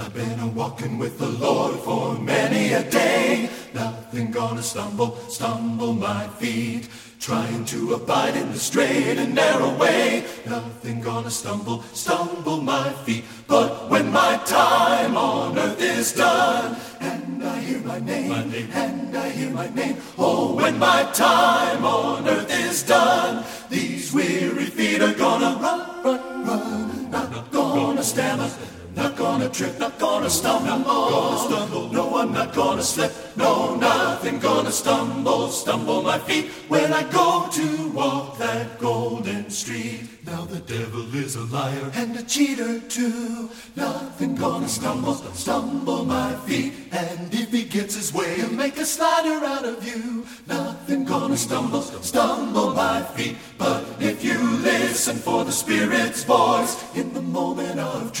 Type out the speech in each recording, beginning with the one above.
I've been a walking with the Lord for many a day. Nothing gonna stumble, stumble my feet. Trying to abide in the straight and narrow way. Nothing gonna stumble, stumble my feet. But when my time on earth is done, and I hear my name, My name. and I hear my name. Oh, when my time on earth is done, these weary feet are gonna run, run, run. Not gonna stammer, trip, not gonna stumble. Gonna stumble. No, I'm not gonna slip. No, nothing gonna stumble, stumble my feet when I go to walk that golden street. Now the devil is a liar and a cheater too. Nothing gonna stumble, stumble my feet. And if he gets his way, he'll make a slider out of you. Nothing gonna stumble, stumble my feet. But if you listen for the Spirit's voice in the moment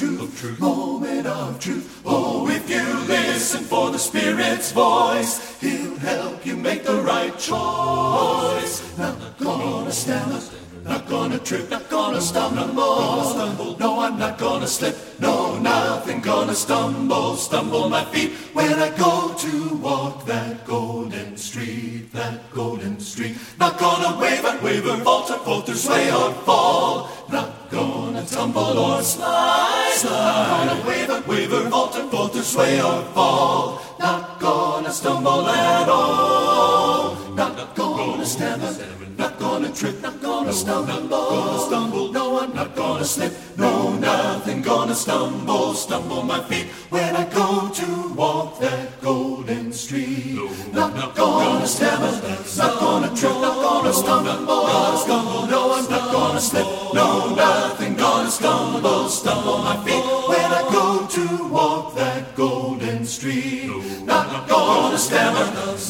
of truth, moment of truth. Oh, if you listen for the Spirit's voice, He'll help you make the right choice. Not gonna stammer, not gonna trip, not gonna stumble. No, more. No, I'm not gonna slip. No, nothing gonna stumble, stumble my feet when I go to walk that golden street, that golden street. Not gonna waver, waver, falter, falter, sway or fall. Not gonna tumble or slide. Not gonna waver, waver, falter, falter, sway or fall. Not gonna stumble at all. Not gonna stammer, not gonna trip, not gonna stumble. Gonna stumble. No, I'm not gonna slip. No, nothing gonna stumble, stumble my feet when I go to walk that golden street. Not gonna stammer, not gonna trip, not gonna stumble. Gonna stumble. No, I'm not gonna slip. No, nothing gonna stumble, stumble my feet when I go to walk that golden street. Not gonna stammer,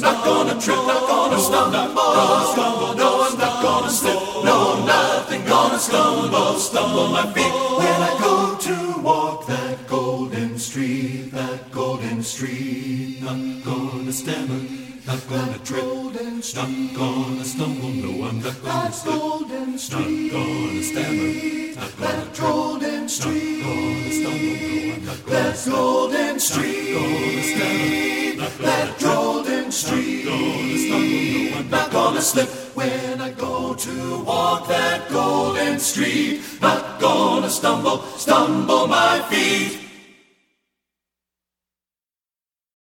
not gonna trip, not gonna stumble. Stumble. No, I'm not gonna slip. No, nothing gonna stumble, stumble my feet when I go to walk that golden street, that golden street. Not gonna stammer, not gonna trip, not gonna stumble. No, I'm not gonna slip. Not gonna stammer, not gonna trip, not gonna stumble. No, I'm not gonna street, not gonna stammer, not gonna street, not gonna stumble. No, I'm not gonna slip when I go to walk that golden street. Not gonna stumble, stumble my feet.